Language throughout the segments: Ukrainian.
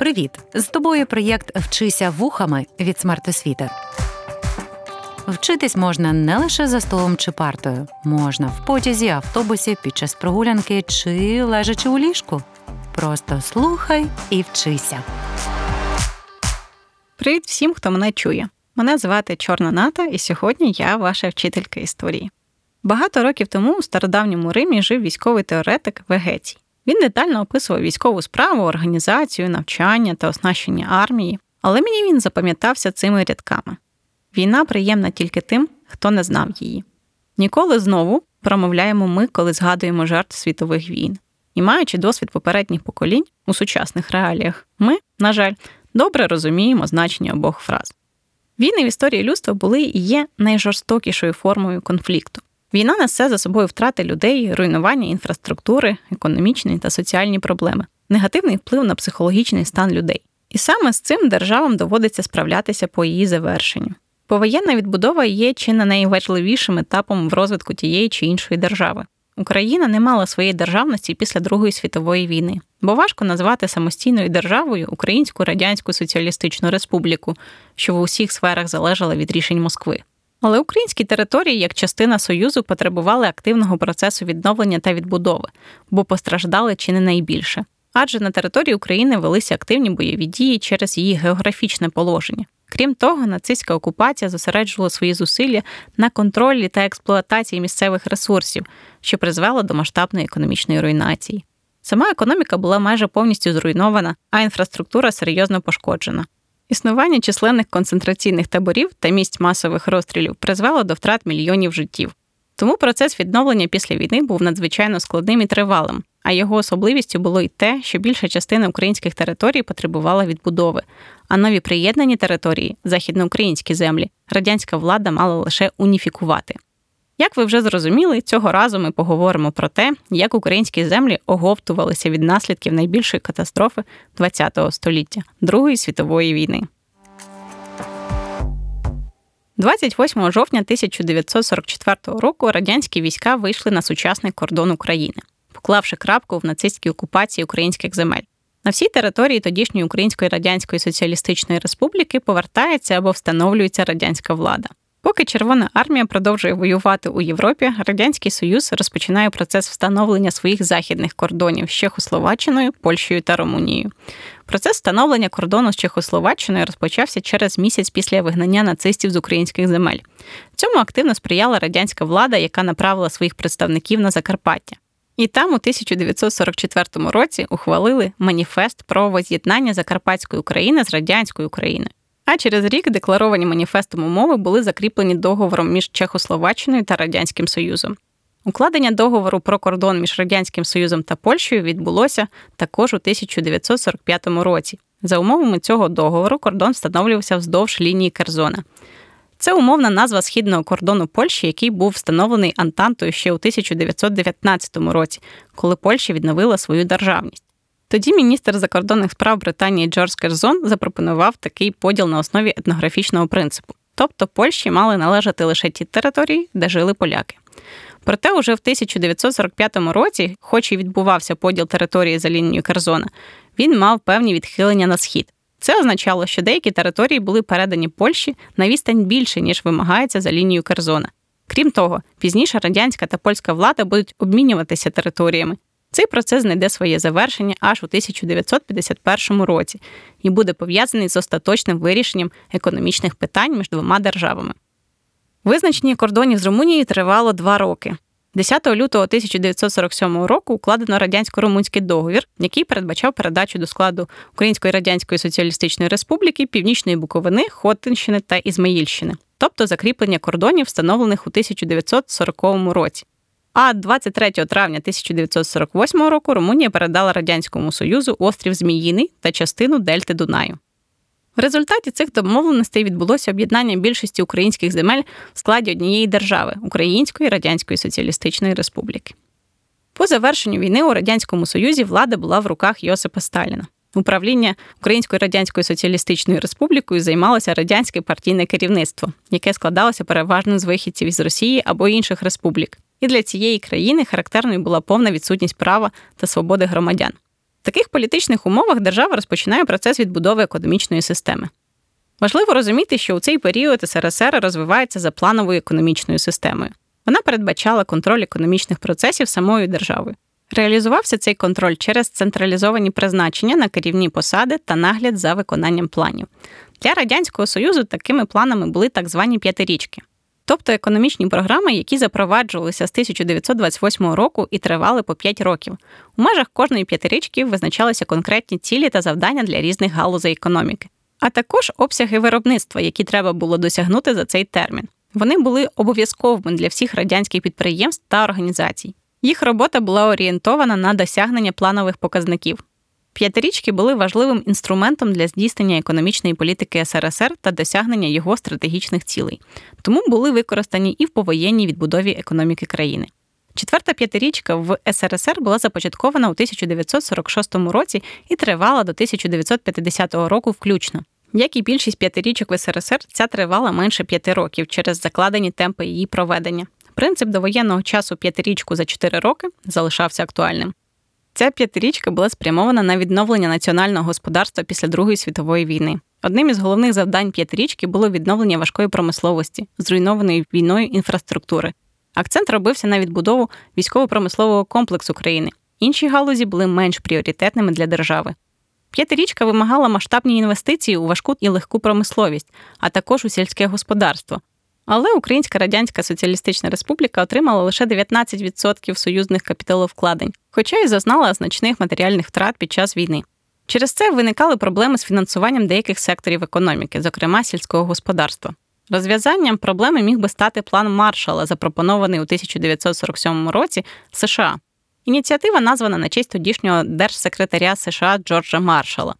Привіт! З тобою проєкт Вчися вухами від смертосвіти. Вчитись можна не лише за столом чи партою, можна в потязі, автобусі, під час прогулянки чи лежачи у ліжку. Просто слухай і вчися. Привіт всім, хто мене чує. Мене звати Чорна Ната, і сьогодні я ваша вчителька історії. Багато років тому у стародавньому Римі жив військовий теоретик Вегецій. Він детально описував військову справу, організацію, навчання та оснащення армії, але мені він запам'ятався цими рядками. Війна приємна тільки тим, хто не знав її. Ніколи знову промовляємо ми, коли згадуємо жертв світових війн. І маючи досвід попередніх поколінь у сучасних реаліях, ми, на жаль, добре розуміємо значення обох фраз. Війни в історії людства були і є найжорстокішою формою конфлікту. Війна несе за собою втрати людей, руйнування інфраструктури, економічні та соціальні проблеми, негативний вплив на психологічний стан людей. І саме з цим державам доводиться справлятися по її завершенню. Повоєнна відбудова є чи не найважливішим етапом в розвитку тієї чи іншої держави. Україна не мала своєї державності після Другої світової війни, бо важко назвати самостійною державою Українську Радянську Соціалістичну Республіку, що в усіх сферах залежала від рішень Москви. Але українські території, як частина Союзу, потребували активного процесу відновлення та відбудови, бо постраждали чи не найбільше. Адже на території України велися активні бойові дії через її географічне положення. Крім того, нацистська окупація зосереджувала свої зусилля на контролі та експлуатації місцевих ресурсів, що призвело до масштабної економічної руйнації. Сама економіка була майже повністю зруйнована, а інфраструктура серйозно пошкоджена. Існування численних концентраційних таборів та місць масових розстрілів призвело до втрат мільйонів життів. Тому процес відновлення після війни був надзвичайно складним і тривалим, а його особливістю було й те, що більша частина українських територій потребувала відбудови, а нові приєднані території, західноукраїнські землі, радянська влада мала лише уніфікувати. Як ви вже зрозуміли, цього разу ми поговоримо про те, як українські землі оговтувалися від наслідків найбільшої катастрофи ХХ століття Другої світової війни. 28 жовтня 1944 року радянські війська вийшли на сучасний кордон України, поклавши крапку в нацистській окупації українських земель. На всій території тодішньої Української Радянської Соціалістичної Республіки повертається або встановлюється радянська влада. Поки Червона армія продовжує воювати у Європі, Радянський Союз розпочинає процес встановлення своїх західних кордонів з Чехословаччиною, Польщею та Румунією. Процес встановлення кордону з Чехословаччиною розпочався через місяць після вигнання нацистів з українських земель. Цьому активно сприяла радянська влада, яка направила своїх представників на Закарпаття. І там у 1944 році ухвалили маніфест про воз'єднання Закарпатської України з радянською Україною. А через рік декларовані маніфестом умови були закріплені договором між Чехословаччиною та Радянським Союзом. Укладення договору про кордон між Радянським Союзом та Польщею відбулося також у 1945 році. За умовами цього договору кордон встановлювався вздовж лінії Керзона. Це умовна назва східного кордону Польщі, який був встановлений Антантою ще у 1919 році, коли Польща відновила свою державність. Тоді міністр закордонних справ Британії Джордж Керзон запропонував такий поділ на основі етнографічного принципу. Тобто Польщі мали належати лише ті території, де жили поляки. Проте, уже в 1945 році, хоч і відбувався поділ території за лінією Керзона, він мав певні відхилення на схід. Це означало, що деякі території були передані Польщі на відстань більше, ніж вимагається за лінією Керзона. Крім того, пізніше радянська та польська влада будуть обмінюватися територіями, цей процес знайде своє завершення аж у 1951 році і буде пов'язаний з остаточним вирішенням економічних питань між двома державами. Визначення кордонів з Румунією тривало два роки. 10 лютого 1947 року укладено радянсько-румунський договір, який передбачав передачу до складу Української Радянської Соціалістичної Республіки, Північної Буковини, Хотинщини та Ізмаїльщини, тобто закріплення кордонів, встановлених у 1940 році. А 23 травня 1948 року Румунія передала Радянському Союзу острів Зміїний та частину Дельти Дунаю. В результаті цих домовленостей відбулося об'єднання більшості українських земель в складі однієї держави Української Радянської Соціалістичної Республіки. По завершенню війни у Радянському Союзі влада була в руках Йосипа Сталіна. Управління Українською Радянською Соціалістичною Республікою займалося радянське партійне керівництво, яке складалося переважно з вихідців із Росії або інших республік і для цієї країни характерною була повна відсутність права та свободи громадян. В таких політичних умовах держава розпочинає процес відбудови економічної системи. Важливо розуміти, що у цей період СРСР розвивається за плановою економічною системою. Вона передбачала контроль економічних процесів самою державою. Реалізувався цей контроль через централізовані призначення на керівні посади та нагляд за виконанням планів. Для Радянського Союзу такими планами були так звані п'ятирічки, тобто економічні програми, які запроваджувалися з 1928 року і тривали по 5 років. У межах кожної п'ятирічки визначалися конкретні цілі та завдання для різних галузей економіки, а також обсяги виробництва, які треба було досягнути за цей термін. Вони були обов'язковими для всіх радянських підприємств та організацій. Їх робота була орієнтована на досягнення планових показників. П'ятирічки були важливим інструментом для здійснення економічної політики СРСР та досягнення його стратегічних цілей, тому були використані і в повоєнній відбудові економіки країни. Четверта п'ятирічка в СРСР була започаткована у 1946 році і тривала до 1950 року включно. Як і більшість п'ятирічок в СРСР, ця тривала менше п'яти років через закладені темпи її проведення. Принцип довоєнного часу п'ятирічку за 4 роки залишався актуальним. Ця п'ятирічка була спрямована на відновлення національного господарства після Другої світової війни. Одним із головних завдань п'ятирічки було відновлення важкої промисловості, зруйнованої війною інфраструктури. Акцент робився на відбудову військово-промислового комплексу країни. Інші галузі були менш пріоритетними для держави. П'ятирічка вимагала масштабні інвестиції у важку і легку промисловість, а також у сільське господарство, але Українська Радянська Соціалістична Республіка отримала лише 19% союзних капіталовкладень, хоча й зазнала значних матеріальних втрат під час війни. Через це виникали проблеми з фінансуванням деяких секторів економіки, зокрема сільського господарства. Розв'язанням проблеми міг би стати план Маршала, запропонований у 1947 році США. Ініціатива названа на честь тодішнього держсекретаря США Джорджа Маршала.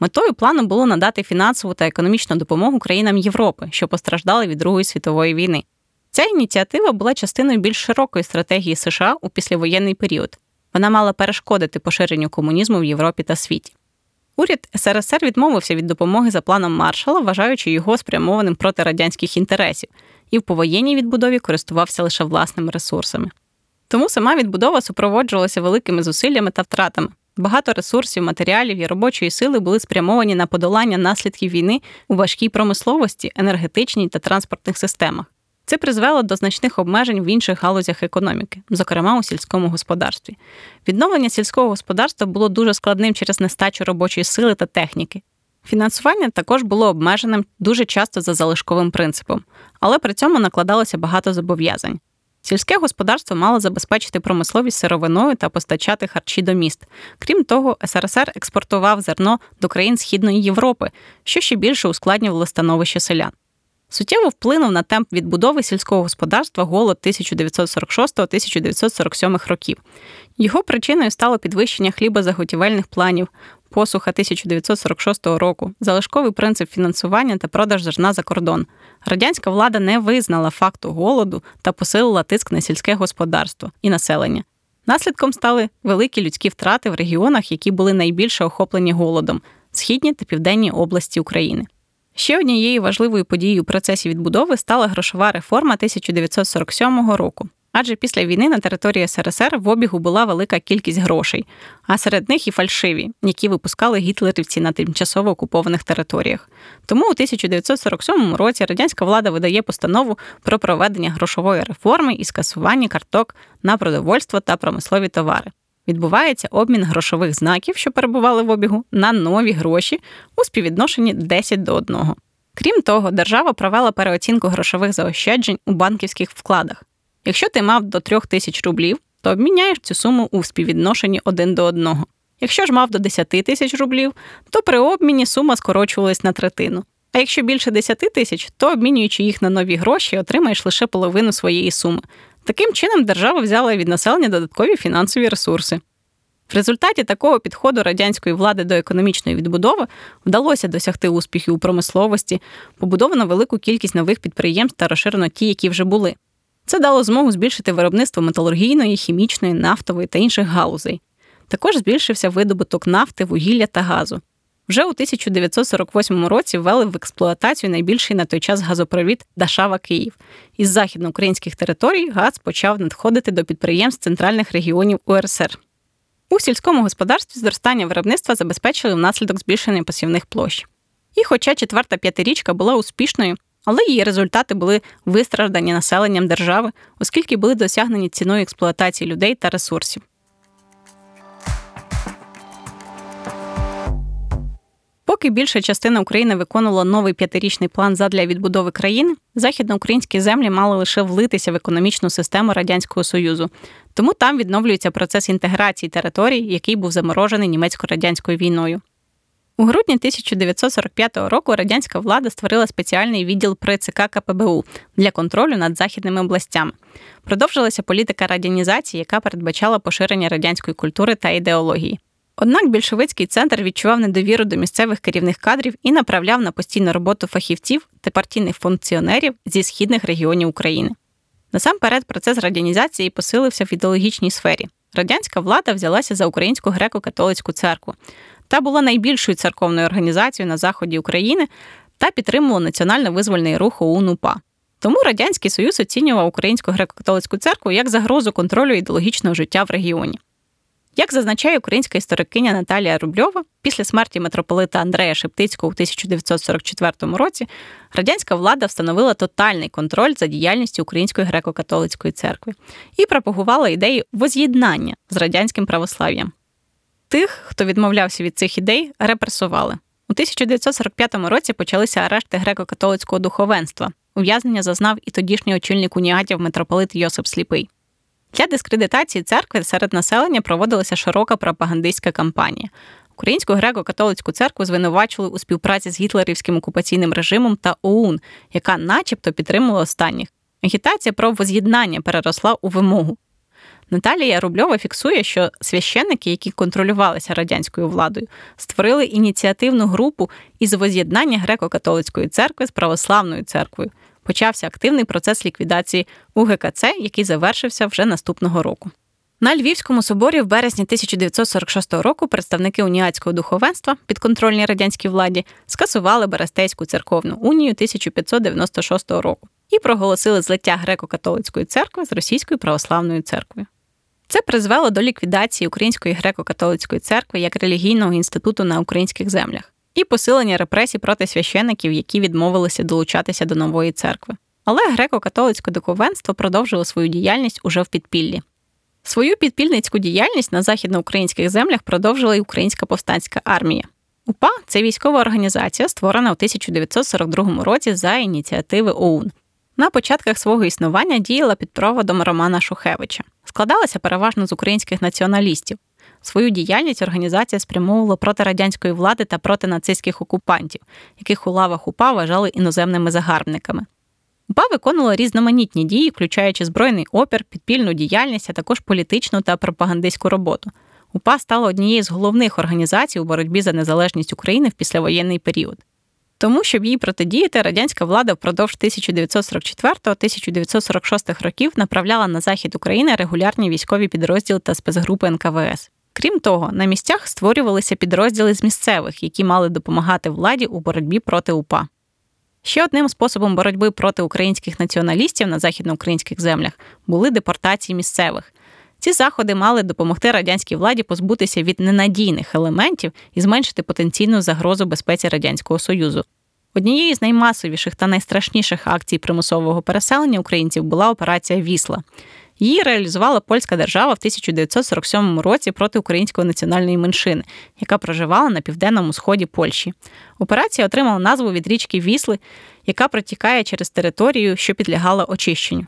Метою плану було надати фінансову та економічну допомогу країнам Європи, що постраждали від Другої світової війни. Ця ініціатива була частиною більш широкої стратегії США у післявоєнний період. Вона мала перешкодити поширенню комунізму в Європі та світі. Уряд СРСР відмовився від допомоги за планом маршала, вважаючи його спрямованим проти радянських інтересів, і в повоєнній відбудові користувався лише власними ресурсами. Тому сама відбудова супроводжувалася великими зусиллями та втратами. Багато ресурсів, матеріалів і робочої сили були спрямовані на подолання наслідків війни у важкій промисловості, енергетичній та транспортних системах. Це призвело до значних обмежень в інших галузях економіки, зокрема у сільському господарстві. Відновлення сільського господарства було дуже складним через нестачу робочої сили та техніки. Фінансування також було обмеженим дуже часто за залишковим принципом, але при цьому накладалося багато зобов'язань. Сільське господарство мало забезпечити промисловість сировиною та постачати харчі до міст. Крім того, СРСР експортував зерно до країн Східної Європи, що ще більше ускладнювало становище селян. Суттєво вплинув на темп відбудови сільського господарства голод 1946-1947 років. Його причиною стало підвищення хлібозаготівельних планів, посуха 1946 року, залишковий принцип фінансування та продаж зерна за кордон. Радянська влада не визнала факту голоду та посилила тиск на сільське господарство і населення. Наслідком стали великі людські втрати в регіонах, які були найбільше охоплені голодом східні та південні області України. Ще однією важливою подією у процесі відбудови стала грошова реформа 1947 року. Адже після війни на території СРСР в обігу була велика кількість грошей, а серед них і фальшиві, які випускали гітлерівці на тимчасово окупованих територіях. Тому у 1947 році радянська влада видає постанову про проведення грошової реформи і скасування карток на продовольство та промислові товари. Відбувається обмін грошових знаків, що перебували в обігу, на нові гроші у співвідношенні 10 до 1. Крім того, держава провела переоцінку грошових заощаджень у банківських вкладах. Якщо ти мав до 3 тисяч рублів, то обміняєш цю суму у співвідношенні один до одного. Якщо ж мав до 10 тисяч рублів, то при обміні сума скорочувалась на третину. А якщо більше 10 тисяч, то обмінюючи їх на нові гроші, отримаєш лише половину своєї суми. Таким чином, держава взяла від населення додаткові фінансові ресурси. В результаті такого підходу радянської влади до економічної відбудови вдалося досягти успіхів у промисловості, побудовано велику кількість нових підприємств та розширено ті, які вже були. Це дало змогу збільшити виробництво металургійної, хімічної, нафтової та інших галузей. Також збільшився видобуток нафти, вугілля та газу. Вже у 1948 році ввели в експлуатацію найбільший на той час газопровід Дашава Київ. Із західноукраїнських територій газ почав надходити до підприємств центральних регіонів УРСР. У сільському господарстві зростання виробництва забезпечили внаслідок збільшення посівних площ. І, хоча четверта п'ятирічка була успішною, але її результати були вистраждані населенням держави, оскільки були досягнені ціною експлуатації людей та ресурсів. Поки більша частина України виконувала новий п'ятирічний план задля відбудови країни, західноукраїнські землі мали лише влитися в економічну систему Радянського Союзу, тому там відновлюється процес інтеграції територій, який був заморожений німецько-радянською війною. У грудні 1945 року радянська влада створила спеціальний відділ при ЦК КПБУ для контролю над західними областями. Продовжилася політика радянізації, яка передбачала поширення радянської культури та ідеології. Однак більшовицький центр відчував недовіру до місцевих керівних кадрів і направляв на постійну роботу фахівців та партійних функціонерів зі східних регіонів України. Насамперед, процес радянізації посилився в ідеологічній сфері. Радянська влада взялася за українську греко-католицьку церкву та була найбільшою церковною організацією на заході України та підтримувала національно-визвольний рух ОУН-УПА. Тому Радянський Союз оцінював Українську греко-католицьку церкву як загрозу контролю ідеологічного життя в регіоні. Як зазначає українська історикиня Наталія Рубльова, після смерті митрополита Андрея Шептицького у 1944 році радянська влада встановила тотальний контроль за діяльністю Української греко-католицької церкви і пропагувала ідеї воз'єднання з радянським православ'ям. Тих, хто відмовлявся від цих ідей, репресували. У 1945 році почалися арешти греко-католицького духовенства. Ув'язнення зазнав і тодішній очільник уніатів митрополит Йосип Сліпий. Для дискредитації церкви серед населення проводилася широка пропагандистська кампанія. Українську греко-католицьку церкву звинувачували у співпраці з гітлерівським окупаційним режимом та ОУН, яка, начебто, підтримувала останніх. Агітація про воз'єднання переросла у вимогу. Наталія Рубльова фіксує, що священники, які контролювалися радянською владою, створили ініціативну групу із воз'єднання греко-католицької церкви з православною церквою почався активний процес ліквідації УГКЦ, який завершився вже наступного року. На Львівському соборі в березні 1946 року представники уніатського духовенства, підконтрольній радянській владі, скасували Берестейську церковну унію 1596 року і проголосили злиття греко-католицької церкви з російською православною церквою. Це призвело до ліквідації Української греко-католицької церкви як релігійного інституту на українських землях і посилення репресій проти священиків, які відмовилися долучатися до нової церкви. Але греко-католицьке духовенство продовжило свою діяльність уже в підпіллі. Свою підпільницьку діяльність на західноукраїнських землях продовжила й Українська повстанська армія. УПА це військова організація, створена у 1942 році за ініціативи ОУН. На початках свого існування діяла під проводом Романа Шухевича. Складалася переважно з українських націоналістів. Свою діяльність організація спрямовувала проти радянської влади та проти нацистських окупантів, яких у лавах УПА вважали іноземними загарбниками. УПА виконувала різноманітні дії, включаючи збройний опір, підпільну діяльність, а також політичну та пропагандистську роботу. УПА стала однією з головних організацій у боротьбі за незалежність України в післявоєнний період. Тому, щоб їй протидіяти, радянська влада впродовж 1944-1946 років направляла на захід України регулярні військові підрозділи та спецгрупи НКВС. Крім того, на місцях створювалися підрозділи з місцевих, які мали допомагати владі у боротьбі проти УПА. Ще одним способом боротьби проти українських націоналістів на західноукраїнських землях були депортації місцевих. Ці заходи мали допомогти радянській владі позбутися від ненадійних елементів і зменшити потенційну загрозу безпеці Радянського Союзу. Однією з наймасовіших та найстрашніших акцій примусового переселення українців була операція Вісла. Її реалізувала польська держава в 1947 році проти української національної меншини, яка проживала на південному сході Польщі. Операція отримала назву від річки Вісли, яка протікає через територію, що підлягала очищенню.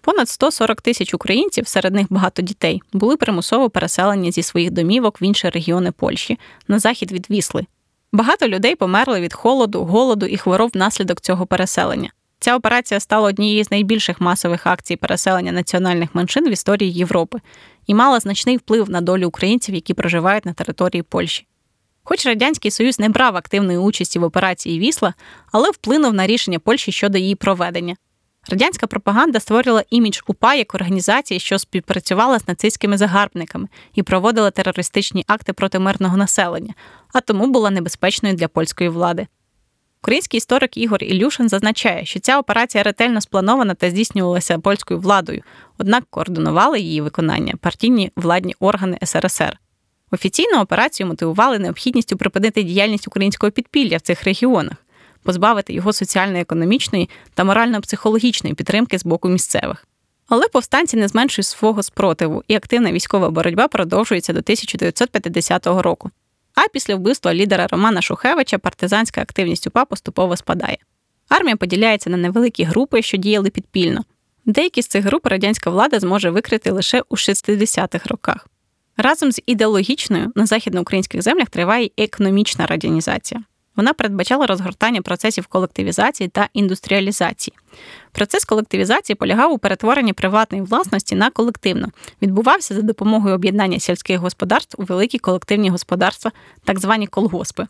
Понад 140 тисяч українців, серед них багато дітей, були примусово переселені зі своїх домівок в інші регіони Польщі на захід від Вісли. Багато людей померли від холоду, голоду і хвороб внаслідок цього переселення. Ця операція стала однією з найбільших масових акцій переселення національних меншин в історії Європи і мала значний вплив на долю українців, які проживають на території Польщі. Хоч Радянський Союз не брав активної участі в операції Вісла, але вплинув на рішення Польщі щодо її проведення. Радянська пропаганда створила імідж УПА як організації, що співпрацювала з нацистськими загарбниками і проводила терористичні акти проти мирного населення, а тому була небезпечною для польської влади. Український історик Ігор Ілюшин зазначає, що ця операція ретельно спланована та здійснювалася польською владою, однак координували її виконання партійні владні органи СРСР. Офіційну операцію мотивували необхідністю припинити діяльність українського підпілля в цих регіонах, позбавити його соціально-економічної та морально-психологічної підтримки з боку місцевих. Але повстанці не зменшують свого спротиву, і активна військова боротьба продовжується до 1950 року. А після вбивства лідера Романа Шухевича партизанська активність УПА поступово спадає. Армія поділяється на невеликі групи, що діяли підпільно. Деякі з цих груп радянська влада зможе викрити лише у 60-х роках. Разом з ідеологічною на західноукраїнських землях триває економічна радянізація. Вона передбачала розгортання процесів колективізації та індустріалізації. Процес колективізації полягав у перетворенні приватної власності на колективну, відбувався за допомогою об'єднання сільських господарств у великі колективні господарства, так звані колгоспи.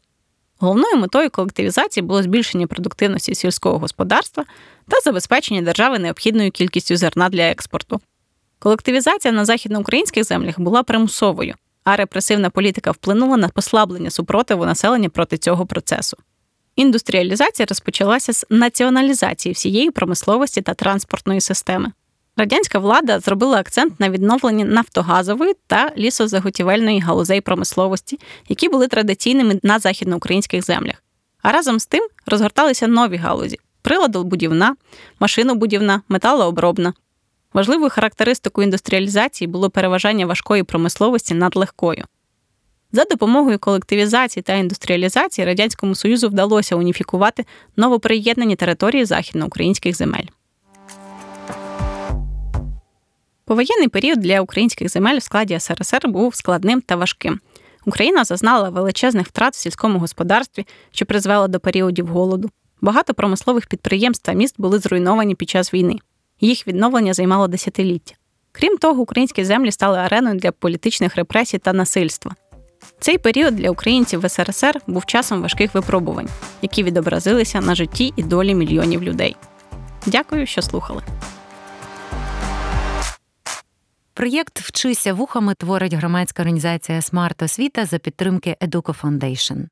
Головною метою колективізації було збільшення продуктивності сільського господарства та забезпечення держави необхідною кількістю зерна для експорту. Колективізація на західноукраїнських землях була примусовою, а репресивна політика вплинула на послаблення супротиву населення проти цього процесу. Індустріалізація розпочалася з націоналізації всієї промисловості та транспортної системи. Радянська влада зробила акцент на відновленні нафтогазової та лісозаготівельної галузей промисловості, які були традиційними на західноукраїнських землях. А разом з тим розгорталися нові галузі: приладобудівна, машинобудівна, металообробна. Важливою характеристикою індустріалізації було переважання важкої промисловості над легкою. За допомогою колективізації та індустріалізації Радянському Союзу вдалося уніфікувати новоприєднані території західноукраїнських земель. Повоєнний період для українських земель в складі СРСР був складним та важким. Україна зазнала величезних втрат в сільському господарстві, що призвело до періодів голоду. Багато промислових підприємств та міст були зруйновані під час війни. Їх відновлення займало десятиліття. Крім того, українські землі стали ареною для політичних репресій та насильства. Цей період для українців в СРСР був часом важких випробувань, які відобразилися на житті і долі мільйонів людей. Дякую, що слухали. Проєкт Вчися вухами творить громадська організація Смарт Освіта за підтримки Educo Foundation.